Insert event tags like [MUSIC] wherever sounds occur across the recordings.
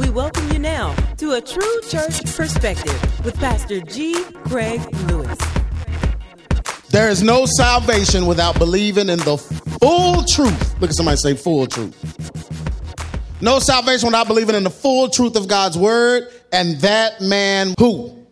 We welcome you now to a true church perspective with Pastor G. Craig Lewis. There is no salvation without believing in the full truth. Look at somebody say full truth. No salvation without believing in the full truth of God's word and that man who?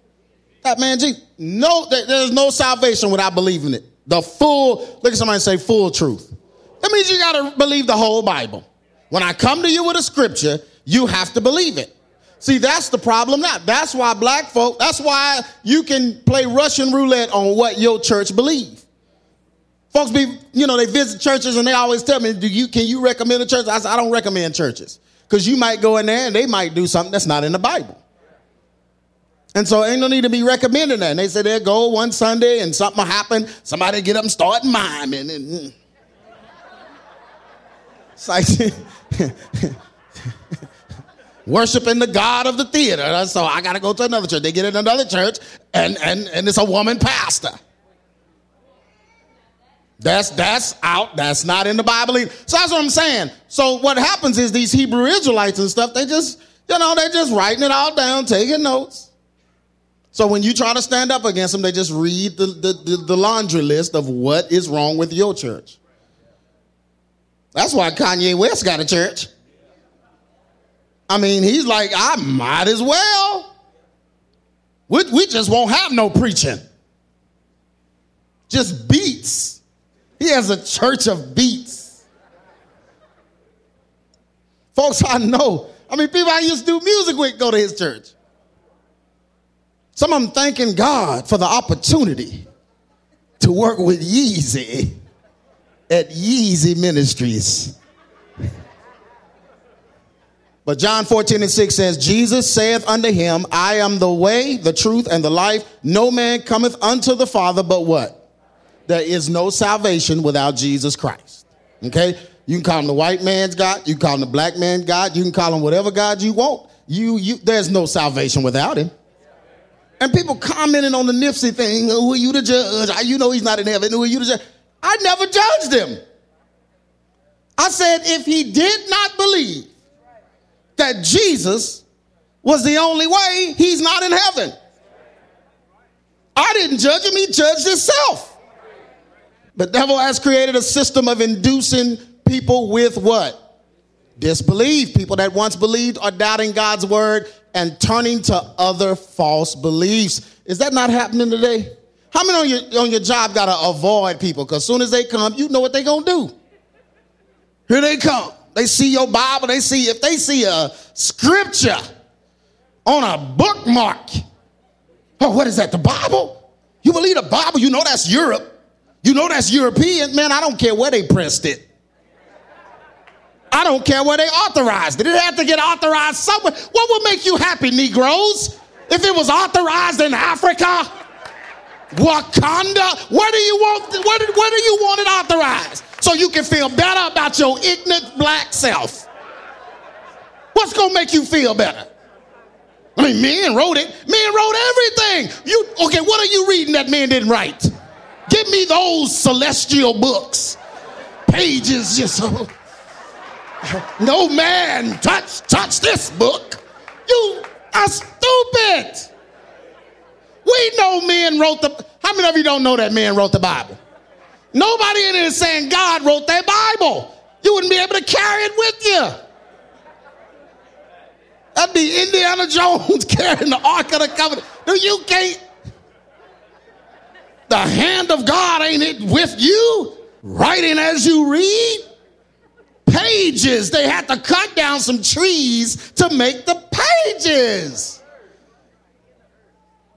That man G. No, there's no salvation without believing it. The full, look at somebody say full truth. That means you got to believe the whole Bible. When I come to you with a scripture, you have to believe it. See, that's the problem now. That's why black folk, that's why you can play Russian roulette on what your church believe. Folks be, you know, they visit churches and they always tell me, do you, can you recommend a church? I said, I don't recommend churches. Because you might go in there and they might do something that's not in the Bible. And so ain't no need to be recommending that. And they say they'll go one Sunday and something will happen. Somebody get up and start miming. And, mm. it's like, [LAUGHS] worshiping the God of the theater. So I got to go to another church. They get in another church, and, and, and it's a woman pastor. That's that's out. That's not in the Bible. Either. So that's what I'm saying. So what happens is these Hebrew Israelites and stuff, they just, you know, they just writing it all down, taking notes. So when you try to stand up against them, they just read the, the, the, the laundry list of what is wrong with your church. That's why Kanye West got a church. I mean, he's like, I might as well. We, we just won't have no preaching. Just beats. He has a church of beats. Folks, I know. I mean, people I used to do music with go to his church. Some of them thanking God for the opportunity to work with Yeezy at Yeezy Ministries. But John 14 and 6 says, Jesus saith unto him, I am the way, the truth, and the life. No man cometh unto the Father but what? There is no salvation without Jesus Christ. Okay? You can call him the white man's God, you can call him the black man's God, you can call him whatever God you want. You, you, there's no salvation without him. And people commenting on the Nipsey thing, oh, who are you to judge? You know he's not in heaven. Who are you to judge? I never judged him. I said, if he did not believe that Jesus was the only way, he's not in heaven. I didn't judge him, he judged himself. The devil has created a system of inducing people with what? Disbelief. People that once believed are doubting God's word and turning to other false beliefs. Is that not happening today? How many on your, on your job got to avoid people? Because as soon as they come, you know what they're going to do. Here they come. They see your Bible. They see, if they see a scripture on a bookmark. Oh, what is that? The Bible? You believe the Bible? You know that's Europe. You know that's European. Man, I don't care where they pressed it. I don't care where they authorized it. It had to get authorized somewhere. What would make you happy, Negroes? If it was authorized in Africa, Wakanda, where do you want? Where where do you want it authorized? So you can feel better about your ignorant black self. What's gonna make you feel better? I mean, men wrote it. Men wrote everything. You okay? What are you reading that man didn't write? Give me those celestial books. Pages just. No man touch touch this book. You are stupid. We know men wrote the. How many of you don't know that man wrote the Bible? Nobody in it is saying God wrote that Bible. You wouldn't be able to carry it with you. That'd be Indiana Jones [LAUGHS] carrying the Ark of the Covenant. No, you can't. The hand of God ain't it with you? Writing as you read? Pages. They had to cut down some trees to make the pages.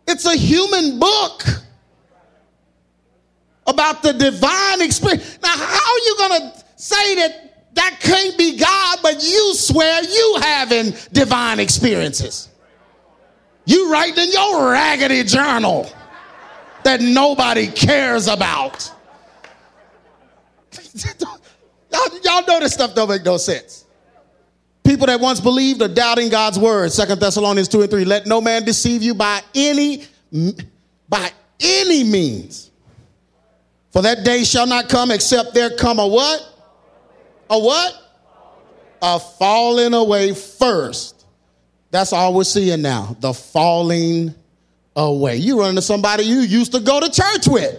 It's a human book about the divine experience. Now, how are you going to say that that can't be God, but you swear you having divine experiences? You write in your raggedy journal that nobody cares about. [LAUGHS] y'all, y'all know this stuff don't make no sense. People that once believed are doubting God's word. Second Thessalonians 2 and 3. Let no man deceive you by any by any means. For that day shall not come except there come a what? A what? A falling away first. That's all we're seeing now. The falling away. You run into somebody you used to go to church with.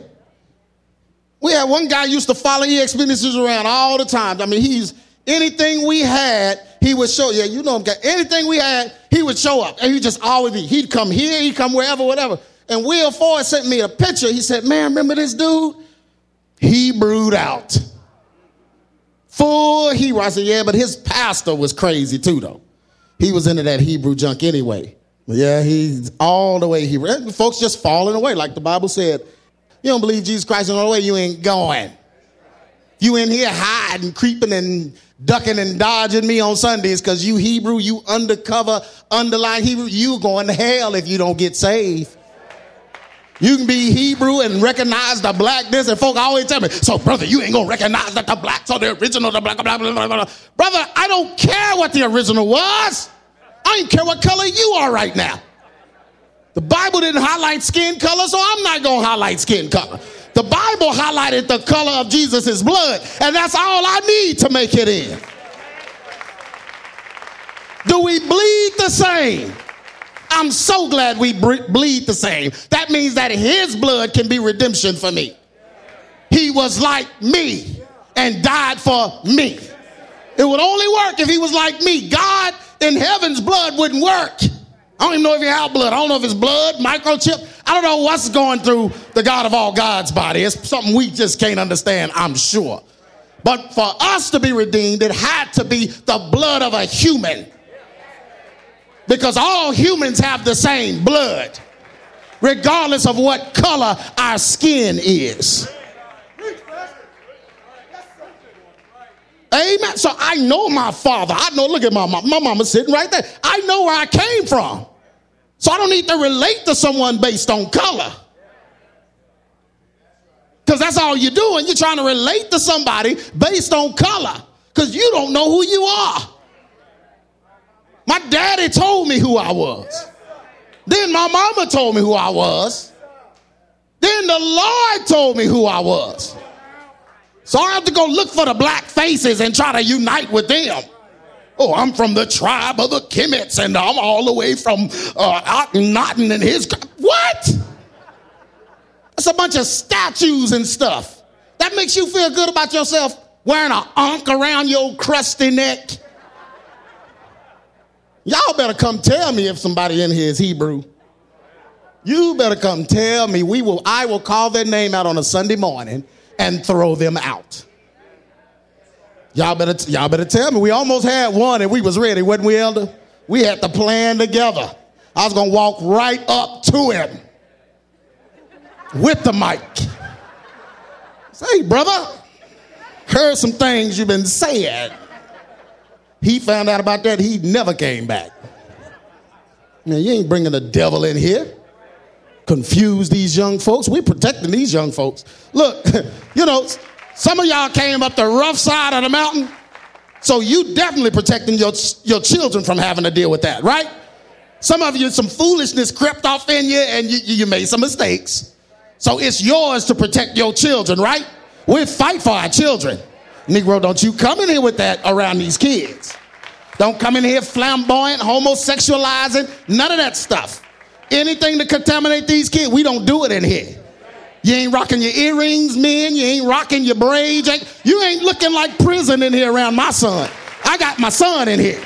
We had one guy used to follow EX Ministries around all the time. I mean, he's anything we had, he would show. Yeah, you know him. Anything we had, he would show up. And he just always be. He'd come here, he'd come wherever, whatever. And Will Ford sent me a picture. He said, Man, remember this dude? He brewed out. Full Hebrew. I said, Yeah, but his pastor was crazy too, though. He was into that Hebrew junk anyway. Yeah, he's all the way Hebrew. Folks just falling away, like the Bible said. You don't believe Jesus Christ all the way, you ain't going. You in here hiding, creeping, and ducking and dodging me on Sundays because you Hebrew, you undercover, underlying Hebrew, you going to hell if you don't get saved. You can be Hebrew and recognize the blackness, and folk always tell me, so brother, you ain't gonna recognize that the blacks are the original, the black, blah, blah, blah, blah. Brother, I don't care what the original was. I don't care what color you are right now. The Bible didn't highlight skin color, so I'm not gonna highlight skin color. The Bible highlighted the color of Jesus' blood, and that's all I need to make it in. Do we bleed the same? I'm so glad we bleed the same. That means that his blood can be redemption for me. He was like me and died for me. It would only work if he was like me. God in heaven's blood wouldn't work. I don't even know if he had blood. I don't know if it's blood, microchip. I don't know what's going through the God of all God's body. It's something we just can't understand, I'm sure. But for us to be redeemed, it had to be the blood of a human because all humans have the same blood, regardless of what color our skin is. Amen. So I know my father. I know, look at my mom. My mama sitting right there. I know where I came from. So I don't need to relate to someone based on color. Because that's all you're doing. You're trying to relate to somebody based on color. Because you don't know who you are. My daddy told me who I was. Then my mama told me who I was. Then the Lord told me who I was. So I have to go look for the black faces and try to unite with them. Oh, I'm from the tribe of the Kemets and I'm all the way from uh, Akhenaten and his. What? That's a bunch of statues and stuff. That makes you feel good about yourself wearing an ankh around your crusty neck. Y'all better come tell me if somebody in here is Hebrew. You better come tell me. We will, I will call their name out on a Sunday morning and throw them out. Y'all better, y'all better tell me. We almost had one and we was ready, wasn't we, Elder? We had the plan together. I was gonna walk right up to him with the mic. Say, brother, heard some things you've been saying. He found out about that, he never came back. Now, you ain't bringing the devil in here. Confuse these young folks. We're protecting these young folks. Look, [LAUGHS] you know, some of y'all came up the rough side of the mountain, so you definitely protecting your, your children from having to deal with that, right? Some of you, some foolishness crept off in you and you, you made some mistakes. So it's yours to protect your children, right? We fight for our children. Negro, don't you come in here with that around these kids. Don't come in here flamboyant, homosexualizing, none of that stuff. Anything to contaminate these kids, we don't do it in here. You ain't rocking your earrings, men. You ain't rocking your braids. You ain't looking like prison in here around my son. I got my son in here.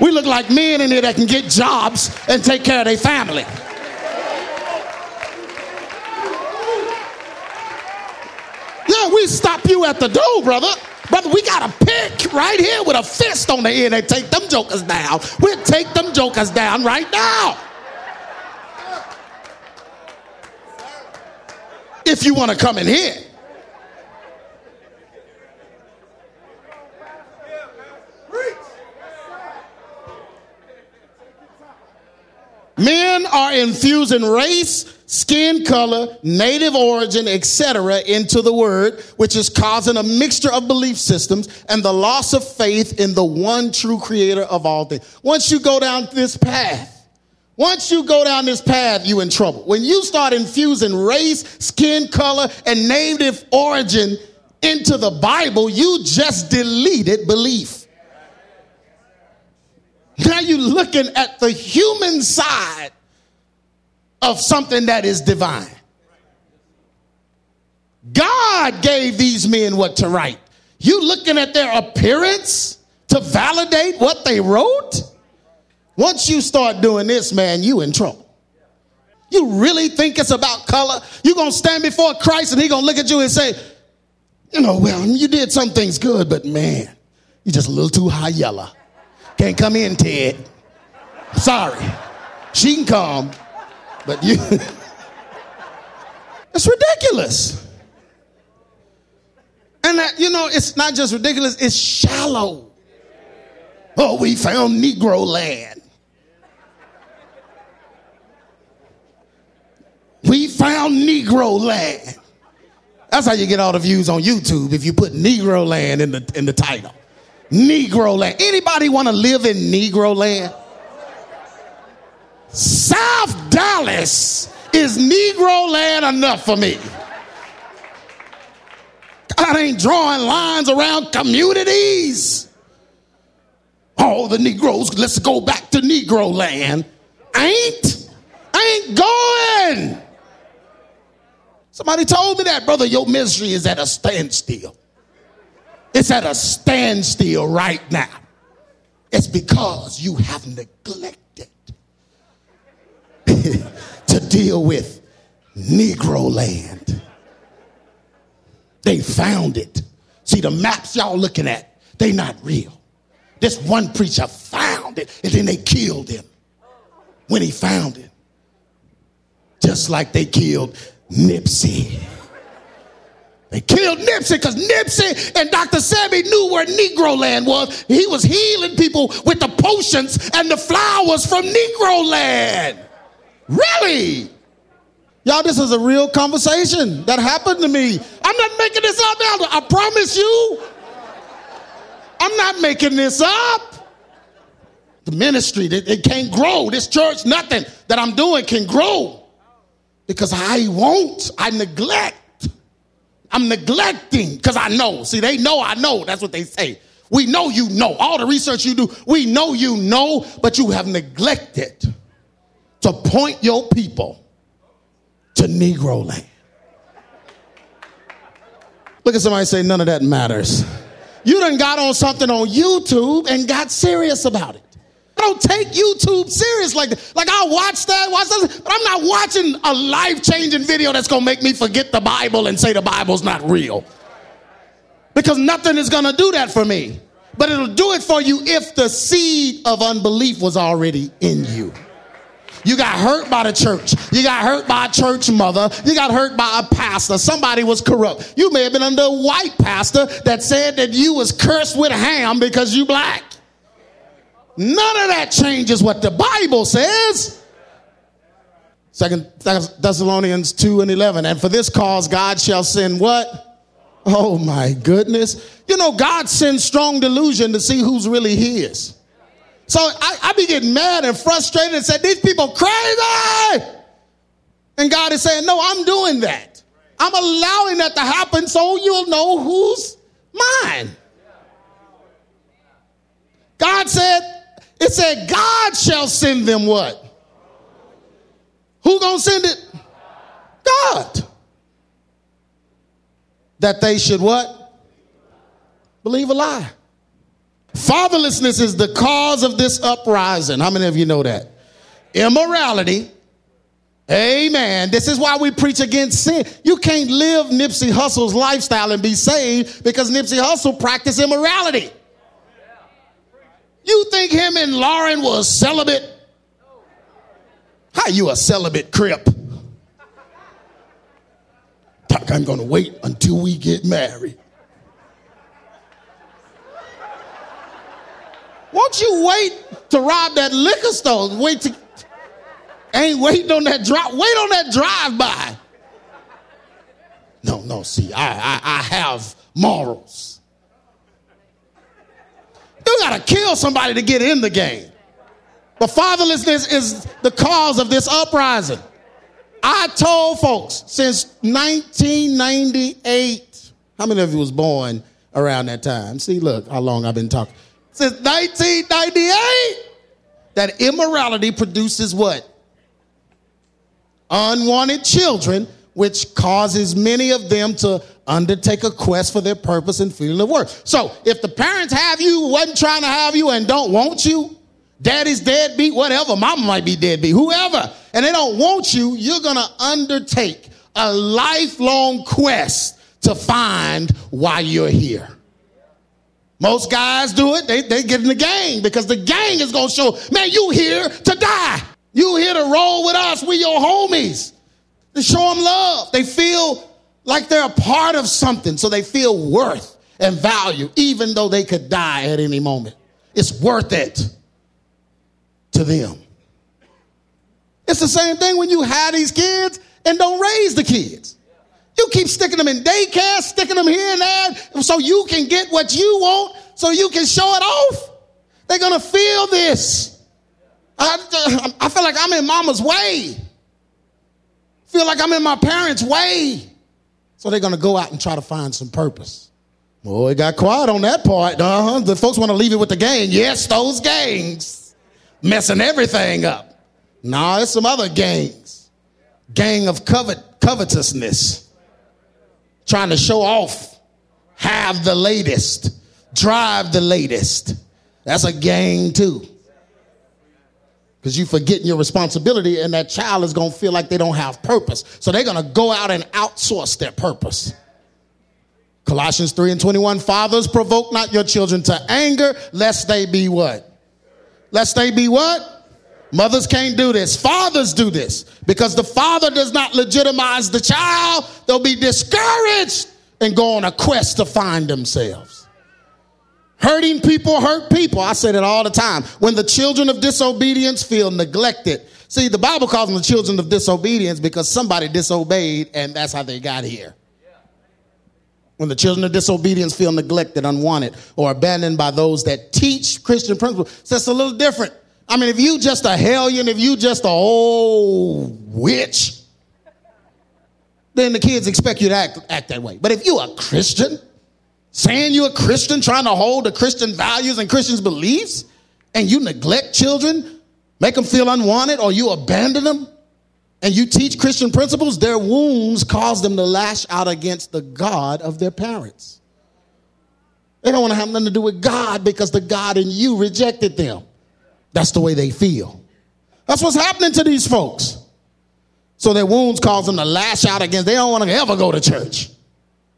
We look like men in here that can get jobs and take care of their family. Yeah, we stop you at the door, brother. Brother, we got a pick right here with a fist on the end and take them jokers down. We'll take them jokers down right now. If you want to come in here. Men are infusing race, skin color, native origin, etc. into the word, which is causing a mixture of belief systems and the loss of faith in the one true creator of all things. Once you go down this path, once you go down this path, you in trouble. When you start infusing race, skin color, and native origin into the Bible, you just deleted belief. Now you're looking at the human side of something that is divine. God gave these men what to write. You looking at their appearance to validate what they wrote? Once you start doing this, man, you in trouble. You really think it's about color? You're going to stand before Christ and he going to look at you and say, you know, well, you did some things good, but man, you're just a little too high yellow. Can't come in, Ted. Sorry. She can come, but you. [LAUGHS] it's ridiculous. And that, you know, it's not just ridiculous, it's shallow. Oh, we found Negro land. We found Negro land. That's how you get all the views on YouTube if you put Negro land in the, in the title. Negro land. Anybody want to live in Negro land? South Dallas is Negro land enough for me. God ain't drawing lines around communities. Oh, the Negroes, let's go back to Negro land. Ain't, ain't going. Somebody told me that, brother, your ministry is at a standstill. It's at a standstill right now. It's because you have neglected [LAUGHS] to deal with Negro land. They found it. See, the maps y'all looking at, they not real. This one preacher found it, and then they killed him when he found it. Just like they killed Nipsey. They killed Nipsey because Nipsey and Dr. Sebi knew where Negro land was. He was healing people with the potions and the flowers from Negro land. Really? Y'all, this is a real conversation that happened to me. I'm not making this up now. I promise you. I'm not making this up. The ministry, it, it can't grow. This church, nothing that I'm doing can grow because I won't. I neglect. I'm neglecting because I know. See, they know I know. That's what they say. We know you know. All the research you do, we know you know, but you have neglected to point your people to Negro land. Look at somebody say, none of that matters. You done got on something on YouTube and got serious about it. I don't take YouTube serious like that. Like I'll watch that, watch that, but I'm not watching a life-changing video that's gonna make me forget the Bible and say the Bible's not real. Because nothing is gonna do that for me. But it'll do it for you if the seed of unbelief was already in you. You got hurt by the church. You got hurt by a church mother. You got hurt by a pastor. Somebody was corrupt. You may have been under a white pastor that said that you was cursed with ham because you black. None of that changes what the Bible says. Second Thessalonians 2 and 11. And for this cause, God shall send what? Oh my goodness. You know, God sends strong delusion to see who's really his. So I, I be getting mad and frustrated and said, These people crazy. And God is saying, No, I'm doing that. I'm allowing that to happen so you'll know who's mine. God said, it said, God shall send them what? Who gonna send it? God. That they should what? Believe a lie. Fatherlessness is the cause of this uprising. How many of you know that? Immorality. Amen. This is why we preach against sin. You can't live Nipsey Hussle's lifestyle and be saved because Nipsey Hussle practiced immorality. You think him and Lauren was celibate? How you a celibate crip? I'm gonna wait until we get married. Won't you wait to rob that liquor store? Wait to ain't waiting on that drive. Wait on that drive by. No, no. See, I, I, I have morals. You got to kill somebody to get in the game. But fatherlessness is the cause of this uprising. I told folks since 1998. How many of you was born around that time? See, look how long I've been talking. Since 1998, that immorality produces what? Unwanted children, which causes many of them to undertake a quest for their purpose and feeling of worth. So if the parents have you, wasn't trying to have you, and don't want you, daddy's deadbeat, whatever, mama might be deadbeat, whoever, and they don't want you, you're gonna undertake a lifelong quest to find why you're here. Most guys do it, they, they get in the gang because the gang is gonna show, man, you here to die. You here to roll with us, we your homies. To show them love. They feel like they're a part of something, so they feel worth and value, even though they could die at any moment. It's worth it to them. It's the same thing when you have these kids and don't raise the kids. You keep sticking them in daycare, sticking them here and there, so you can get what you want, so you can show it off. They're gonna feel this. I, I feel like I'm in mama's way. Feel like I'm in my parents' way. So they're gonna go out and try to find some purpose. Boy, it got quiet on that part. Uh-huh. The folks want to leave it with the gang. Yes, those gangs messing everything up. No, it's some other gangs. Gang of covet, covetousness trying to show off, have the latest, drive the latest. That's a game too. Because you forgetting your responsibility, and that child is going to feel like they don't have purpose. So they're going to go out and outsource their purpose. Colossians 3 and 21 Fathers, provoke not your children to anger, lest they be what? Lest they be what? Mothers can't do this. Fathers do this because the father does not legitimize the child. They'll be discouraged and go on a quest to find themselves. Hurting people hurt people. I say that all the time. When the children of disobedience feel neglected. See, the Bible calls them the children of disobedience because somebody disobeyed and that's how they got here. When the children of disobedience feel neglected, unwanted, or abandoned by those that teach Christian principles, it's a little different. I mean, if you just a hellion, if you just a old witch, then the kids expect you to act, act that way. But if you a Christian, saying you're a Christian, trying to hold the Christian values and Christians' beliefs, and you neglect children, make them feel unwanted, or you abandon them, and you teach Christian principles, their wounds cause them to lash out against the God of their parents. They don't want to have nothing to do with God because the God in you rejected them. That's the way they feel. That's what's happening to these folks. So their wounds cause them to lash out against. They don't want to ever go to church.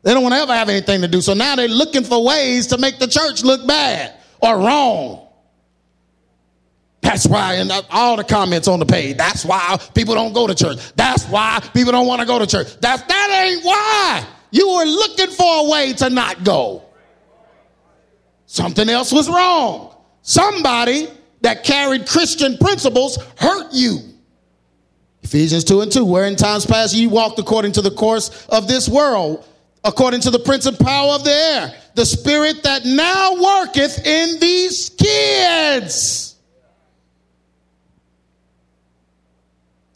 They don't want to ever have anything to do. So now they're looking for ways to make the church look bad or wrong. That's why, and all the comments on the page, that's why people don't go to church. That's why people don't want to go to church. That's, that ain't why. You were looking for a way to not go. Something else was wrong. Somebody that carried Christian principles hurt you. Ephesians 2 and 2, where in times past you walked according to the course of this world, according to the prince and power of the air, the spirit that now worketh in these kids.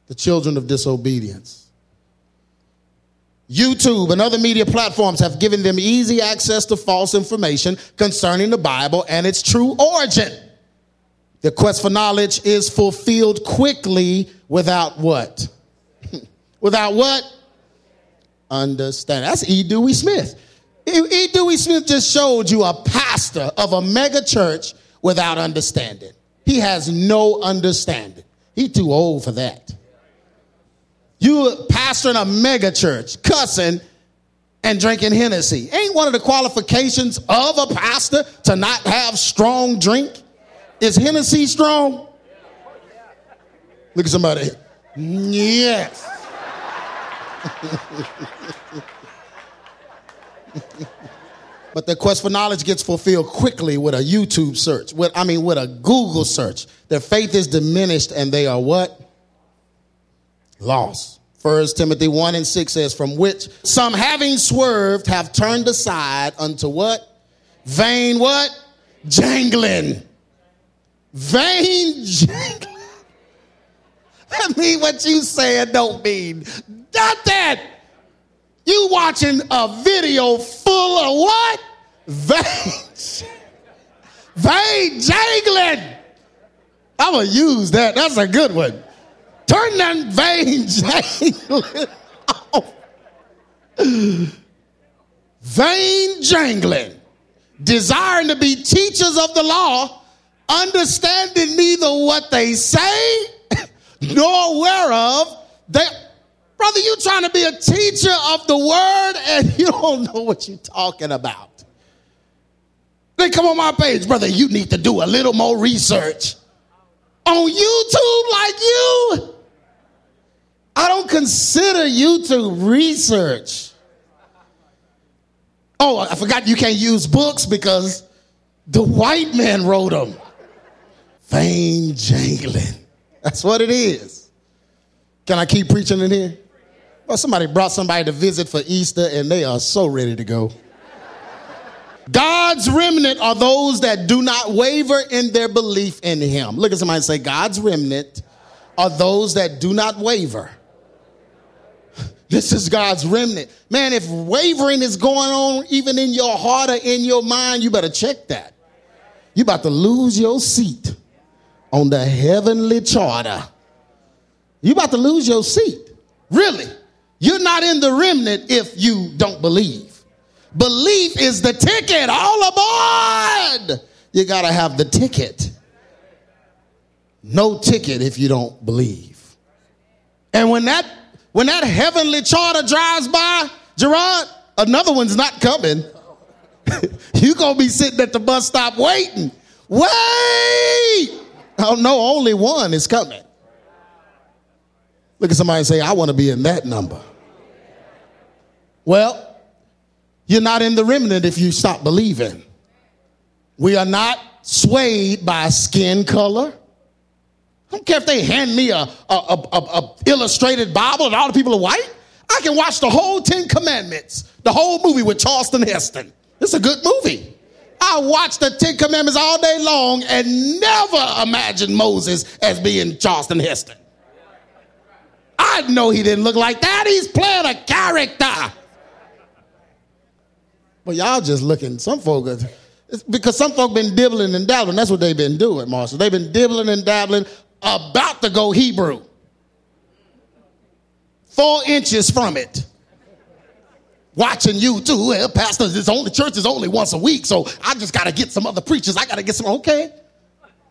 The children of disobedience. YouTube and other media platforms have given them easy access to false information concerning the Bible and its true origin. The quest for knowledge is fulfilled quickly without what? [LAUGHS] without what? Understand. That's E. Dewey Smith. E. Dewey Smith just showed you a pastor of a mega church without understanding. He has no understanding. He's too old for that. You pastor in a mega church, cussing and drinking Hennessy. Ain't one of the qualifications of a pastor to not have strong drink? Is Hennessy strong? Look at somebody. Yes. [LAUGHS] but the quest for knowledge gets fulfilled quickly with a YouTube search. With I mean, with a Google search. Their faith is diminished and they are what? Lost. First Timothy 1 and 6 says, From which some having swerved have turned aside unto what? Vain what? Jangling Vain jangling. That mean what you saying don't mean nothing. You watching a video full of what? Vain, vain jangling. I'm to use that. That's a good one. Turn that vain jangling off. Vain jangling, desiring to be teachers of the law, understanding neither what they say [COUGHS] nor whereof they. Brother, you trying to be a teacher of the word and [LAUGHS] you don't know what you're talking about. They come on my page, brother, you need to do a little more research. On YouTube like you? I don't consider YouTube research. Oh, I forgot you can't use books because the white man wrote them. Vain jangling. That's what it is. Can I keep preaching in here? Well, somebody brought somebody to visit for Easter and they are so ready to go. God's remnant are those that do not waver in their belief in Him. Look at somebody and say, God's remnant are those that do not waver. [LAUGHS] This is God's remnant. Man, if wavering is going on even in your heart or in your mind, you better check that. You about to lose your seat on the heavenly charter. You about to lose your seat. Really. You're not in the remnant if you don't believe. Belief is the ticket. All aboard. You got to have the ticket. No ticket if you don't believe. And when that when that heavenly charter drives by, Gerard, another one's not coming. [LAUGHS] you gonna be sitting at the bus stop waiting. Wait! Oh no, only one is coming. Look at somebody and say, I want to be in that number. Well, you're not in the remnant if you stop believing. We are not swayed by skin color. I don't care if they hand me a, a, a, a, illustrated Bible and all the people are white. I can watch the whole Ten Commandments, the whole movie with Charlton Heston. It's a good movie. I watch the Ten Commandments all day long and never imagined Moses as being Charlton Heston. I know he didn't look like that. He's playing a character. But y'all just looking, some folk, are, because some folk been dibbling and dabbling. That's what they've been doing, Marshall. They've been dibbling and dabbling about to go Hebrew. Four inches from it. Watching you too. Well, pastors, it's only church is only once a week, so I just gotta get some other preachers. I gotta get some. Okay.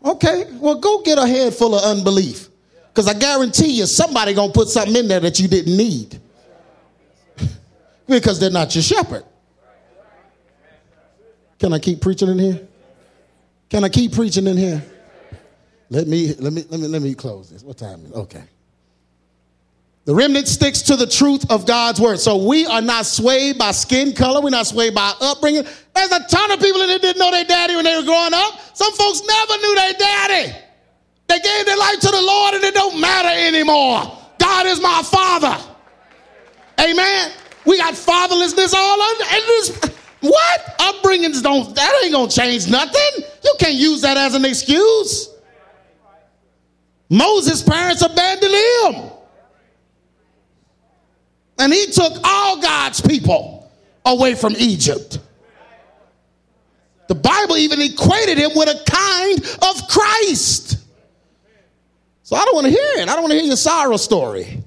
Okay. Well, go get a head full of unbelief. Because I guarantee you somebody gonna put something in there that you didn't need. [LAUGHS] because they're not your shepherd. Can I keep preaching in here? Can I keep preaching in here? Let me let me let me let me close this. What time is? Okay. The remnant sticks to the truth of God's word. So we are not swayed by skin color. We're not swayed by upbringing. There's a ton of people that didn't know their daddy when they were growing up. Some folks never knew their daddy. They gave their life to the Lord and it don't matter anymore. God is my father. Amen. We got fatherlessness all under. This, what? Upbringings don't, that ain't gonna change nothing. You can't use that as an excuse. Moses' parents abandoned him. And he took all God's people away from Egypt. The Bible even equated him with a kind of Christ. So I don't want to hear it. I don't want to hear your sorrow story.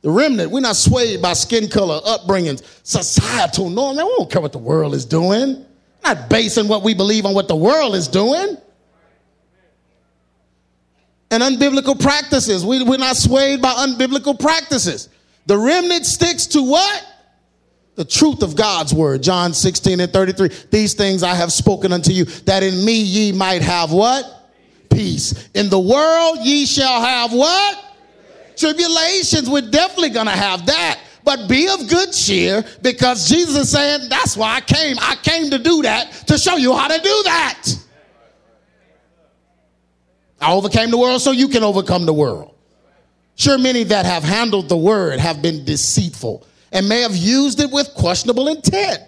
The remnant, we're not swayed by skin color, upbringings, societal norms. We don't care what the world is doing. We're not basing what we believe on what the world is doing and unbiblical practices. We, we're not swayed by unbiblical practices. The remnant sticks to what? The truth of God's word. John 16 and 33. These things I have spoken unto you, that in me ye might have what? Peace. In the world ye shall have what? Tribulations. We're definitely going to have that. But be of good cheer because Jesus is saying, that's why I came. I came to do that, to show you how to do that. I overcame the world so you can overcome the world. Sure, many that have handled the word have been deceitful and may have used it with questionable intent.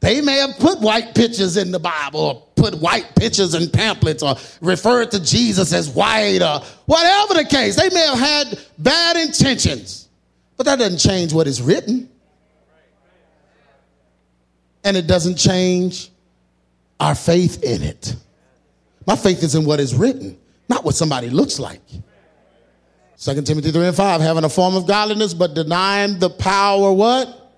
They may have put white pictures in the Bible or put white pictures in pamphlets or referred to Jesus as white or whatever the case. They may have had bad intentions, but that doesn't change what is written. And it doesn't change our faith in it. My faith is in what is written, not what somebody looks like. 2 Timothy 3 and 5, having a form of godliness, but denying the power, what?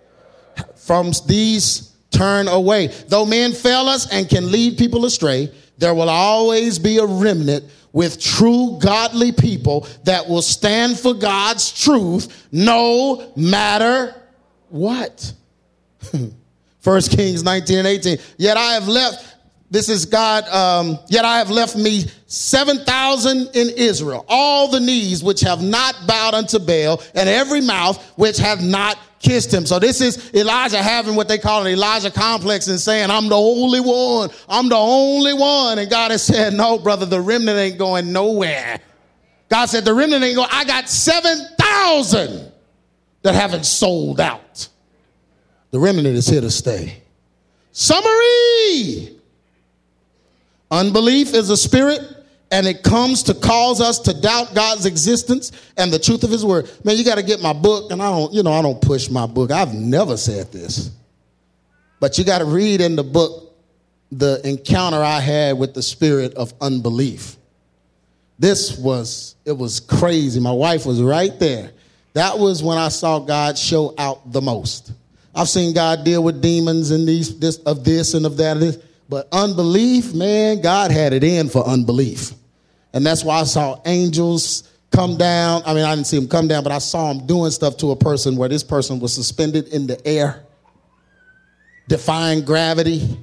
From these turn away. Though men fail us and can lead people astray, there will always be a remnant with true godly people that will stand for God's truth no matter what. [LAUGHS] First Kings 19 and 18. Yet I have left this is God. Um, Yet I have left me 7,000 in Israel, all the knees which have not bowed unto Baal, and every mouth which hath not kissed him. So this is Elijah having what they call an Elijah complex and saying, I'm the only one. I'm the only one. And God has said, no, brother, the remnant ain't going nowhere. God said, the remnant ain't going, I got 7,000 that haven't sold out. The remnant is here to stay. Summary. Unbelief is a spirit and it comes to cause us to doubt God's existence and the truth of his word. Man, you got to get my book and I don't, you know, I don't push my book. I've never said this. But you got to read in the book the encounter I had with the spirit of unbelief. This was it was crazy. My wife was right there. That was when I saw God show out the most. I've seen God deal with demons and these this of this and of that. Of but unbelief, man, God had it in for unbelief. And that's why I saw angels come down. I mean, I didn't see them come down, but I saw them doing stuff to a person where this person was suspended in the air, defying gravity,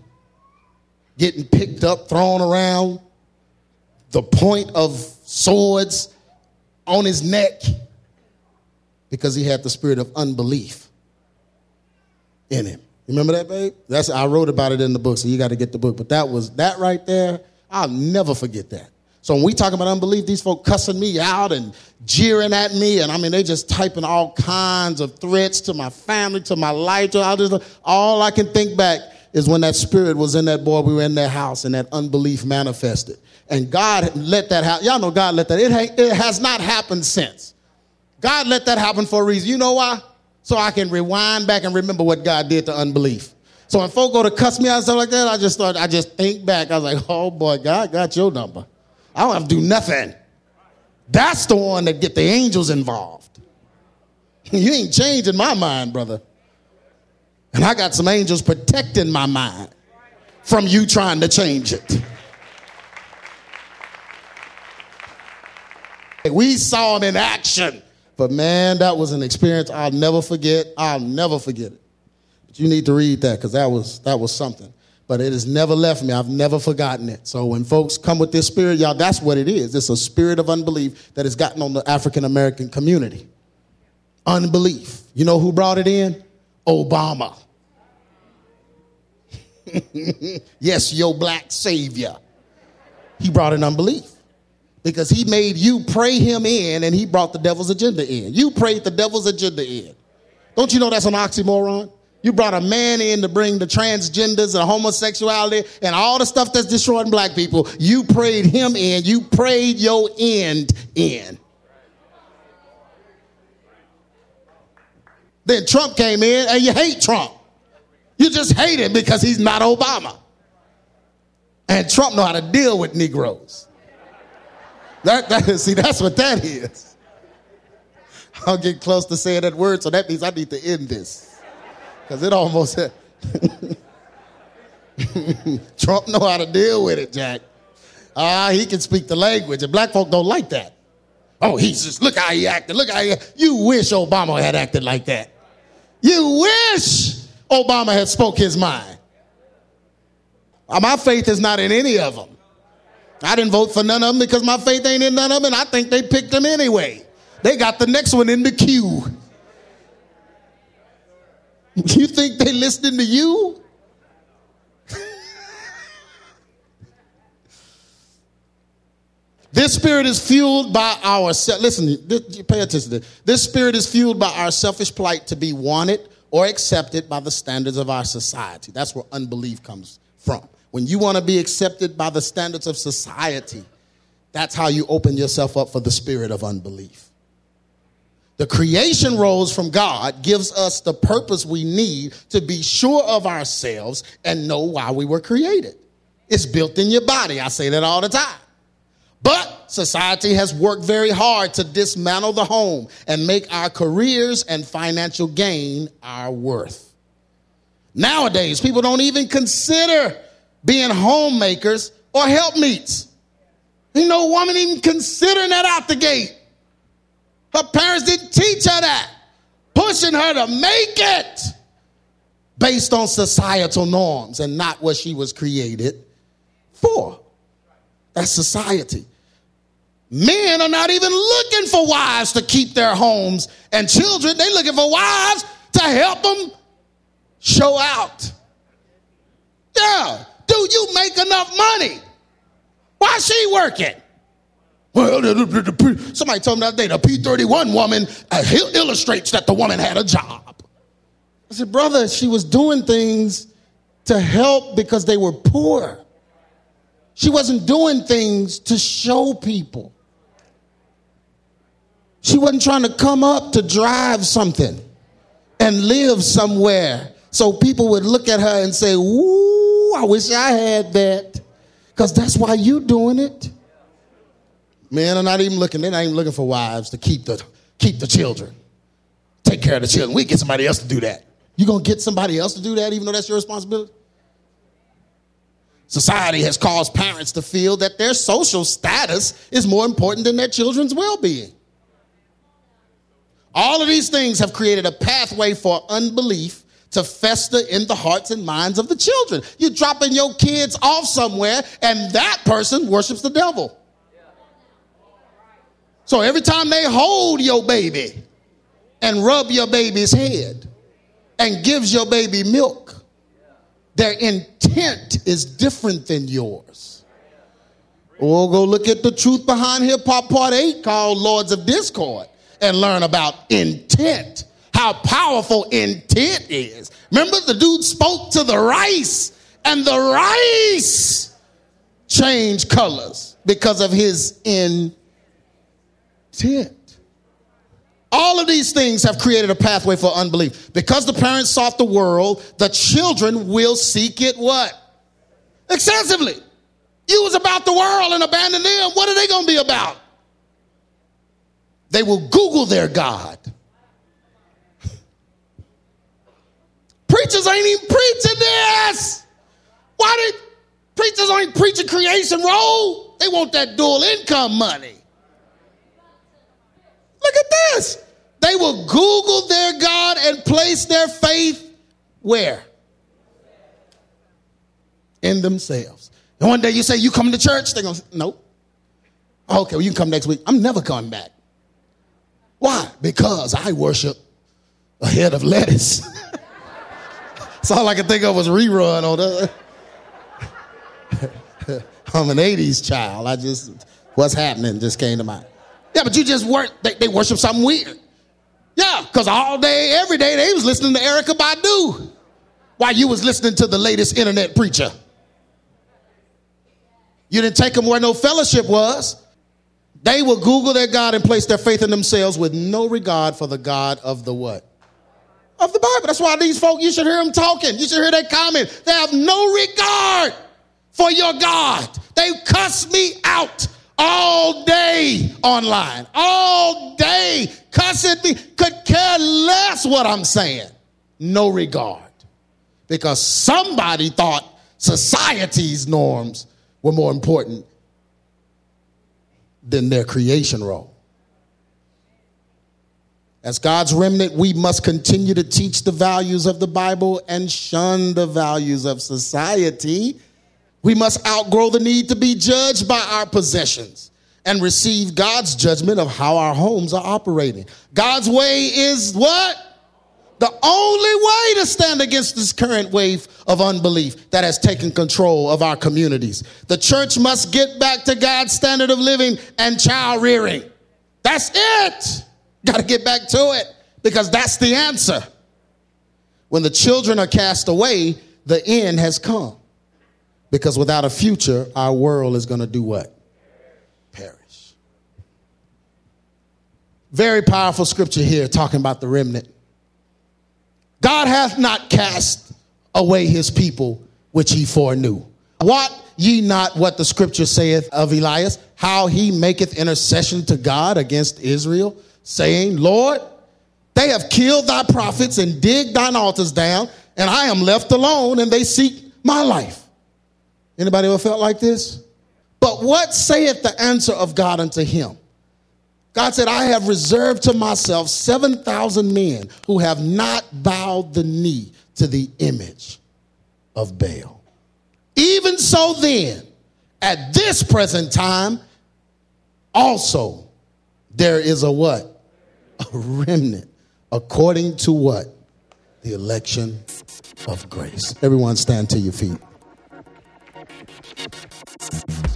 getting picked up, thrown around, the point of swords on his neck because he had the spirit of unbelief in him. Remember that, babe? That's I wrote about it in the book, so you got to get the book. But that was that right there. I'll never forget that. So when we talk about unbelief, these folk cussing me out and jeering at me, and I mean they just typing all kinds of threats to my family, to my life, to all this. All I can think back is when that spirit was in that boy. We were in that house, and that unbelief manifested. And God let that happen. Y'all know God let that. It, ha- it has not happened since. God let that happen for a reason. You know why? So I can rewind back and remember what God did to unbelief. So when folk go to cuss me out and stuff like that, I just start, I just think back. I was like, oh boy, God got your number. I don't have to do nothing. That's the one that get the angels involved. [LAUGHS] you ain't changing my mind, brother. And I got some angels protecting my mind from you trying to change it. [LAUGHS] We saw him in action. But man, that was an experience I'll never forget. I'll never forget it. But you need to read that because that was that was something. But it has never left me. I've never forgotten it. So when folks come with this spirit, y'all, that's what it is. It's a spirit of unbelief that has gotten on the African American community. Unbelief. You know who brought it in? Obama. [LAUGHS] yes, your black savior. He brought in unbelief because he made you pray him in and he brought the devil's agenda in. You prayed the devil's agenda in. Don't you know that's an oxymoron? You brought a man in to bring the transgenders and homosexuality and all the stuff that's destroying black people. You prayed him in. You prayed your end in. Then Trump came in and you hate Trump. You just hate him because he's not Obama. And Trump know how to deal with Negroes. That, that, [LAUGHS] see, that's what that is. I'll get close to saying that word, so that means I need to end this. Because it almost, [LAUGHS] Trump know how to deal with it, Jack. Ah, uh, he can speak the language, and black folk don't like that. Oh, he's just, look how he acted, look how he, you wish Obama had acted like that. You wish Obama had spoke his mind. Uh, my faith is not in any of them. I didn't vote for none of them because my faith ain't in none of them, and I think they picked them anyway. They got the next one in the queue. [LAUGHS] You think they listening to you? [LAUGHS] this spirit is fueled by our listen. Pay attention. To this. this spirit is fueled by our selfish plight to be wanted or accepted by the standards of our society. That's where unbelief comes from. When you want to be accepted by the standards of society, that's how you open yourself up for the spirit of unbelief. The creation rose from God gives us the purpose we need to be sure of ourselves and know why we were created. It's built in your body. I say that all the time. But society has worked very hard to dismantle the home and make our careers and financial gain our worth. Nowadays, people don't even consider being homemakers or helpmeets. Ain't no woman even considering that out the gate. Her parents didn't teach her that, pushing her to make it based on societal norms and not what she was created for. That's society. Men are not even looking for wives to keep their homes and children. They're looking for wives to help them show out. Yeah. Do you make enough money? Why she working? Well, somebody told me that day the P31 woman uh, illustrates that the woman had a job. I said, brother, she was doing things to help because they were poor. She wasn't doing things to show people. She wasn't trying to come up to drive something and live somewhere so people would look at her and say, Ooh, I wish I had that. Because that's why you doing it. Men are not even looking, they're not even looking for wives to keep the keep the children. Take care of the children. We get somebody else to do that. You gonna get somebody else to do that even though that's your responsibility? Society has caused parents to feel that their social status is more important than their children's well-being. All of these things have created a pathway for unbelief to fester in the hearts and minds of the children. You're dropping your kids off somewhere, and that person worships the devil. So every time they hold your baby and rub your baby's head and gives your baby milk, their intent is different than yours. We'll go look at the truth behind hip hop part eight called Lords of Discord and learn about intent how powerful intent is. Remember, the dude spoke to the rice, and the rice changed colors because of his intent. All of these things have created a pathway for unbelief. Because the parents sought the world, the children will seek it what? Excessively. You was about the world and abandon them. What are they going to be about? They will Google their God. Preachers ain't even preaching this. Why did preachers ain't preaching creation role? They want that dual income money. Look at this. They will Google their God and place their faith where? In themselves. And one day you say, You coming to church? They're going to say, Nope. Okay, well, you can come next week. I'm never coming back. Why? Because I worship a head of lettuce. [LAUGHS] That's all I could think of was rerun on uh, [LAUGHS] the. I'm an 80s child. I just, what's happening just came to mind. Yeah, but you just weren't, they, they worship something weird. Yeah, because all day, every day, they was listening to Erykah Badu while you was listening to the latest internet preacher. You didn't take them where no fellowship was. They will Google their God and place their faith in themselves with no regard for the God of the what? Of the Bible. That's why these folk, you should hear them talking. You should hear their comment. They have no regard for your God. They cuss me out all day online, all day cussing me, could care less what I'm saying. No regard. Because somebody thought society's norms were more important than their creation role. As God's remnant, we must continue to teach the values of the Bible and shun the values of society. We must outgrow the need to be judged by our possessions and receive God's judgment of how our homes are operating. God's way is what? The only way to stand against this current wave of unbelief that has taken control of our communities. The church must get back to God's standard of living and child rearing. That's it. Got to get back to it because that's the answer. When the children are cast away, the end has come. Because without a future, our world is going to do what? Perish. Very powerful scripture here talking about the remnant. God hath not cast away his people which he foreknew. What ye not what the scripture saith of Elias, how he maketh intercession to God against Israel, saying, Lord, they have killed thy prophets and digged thine altars down, and I am left alone, and they seek my life. Anybody ever felt like this? But what saith the answer of God unto him? God said, I have reserved to myself 7,000 men who have not bowed the knee to the image of Baal. Even so, then, at this present time, also there is a what? A remnant according to what? The election of grace. Everyone stand to your feet.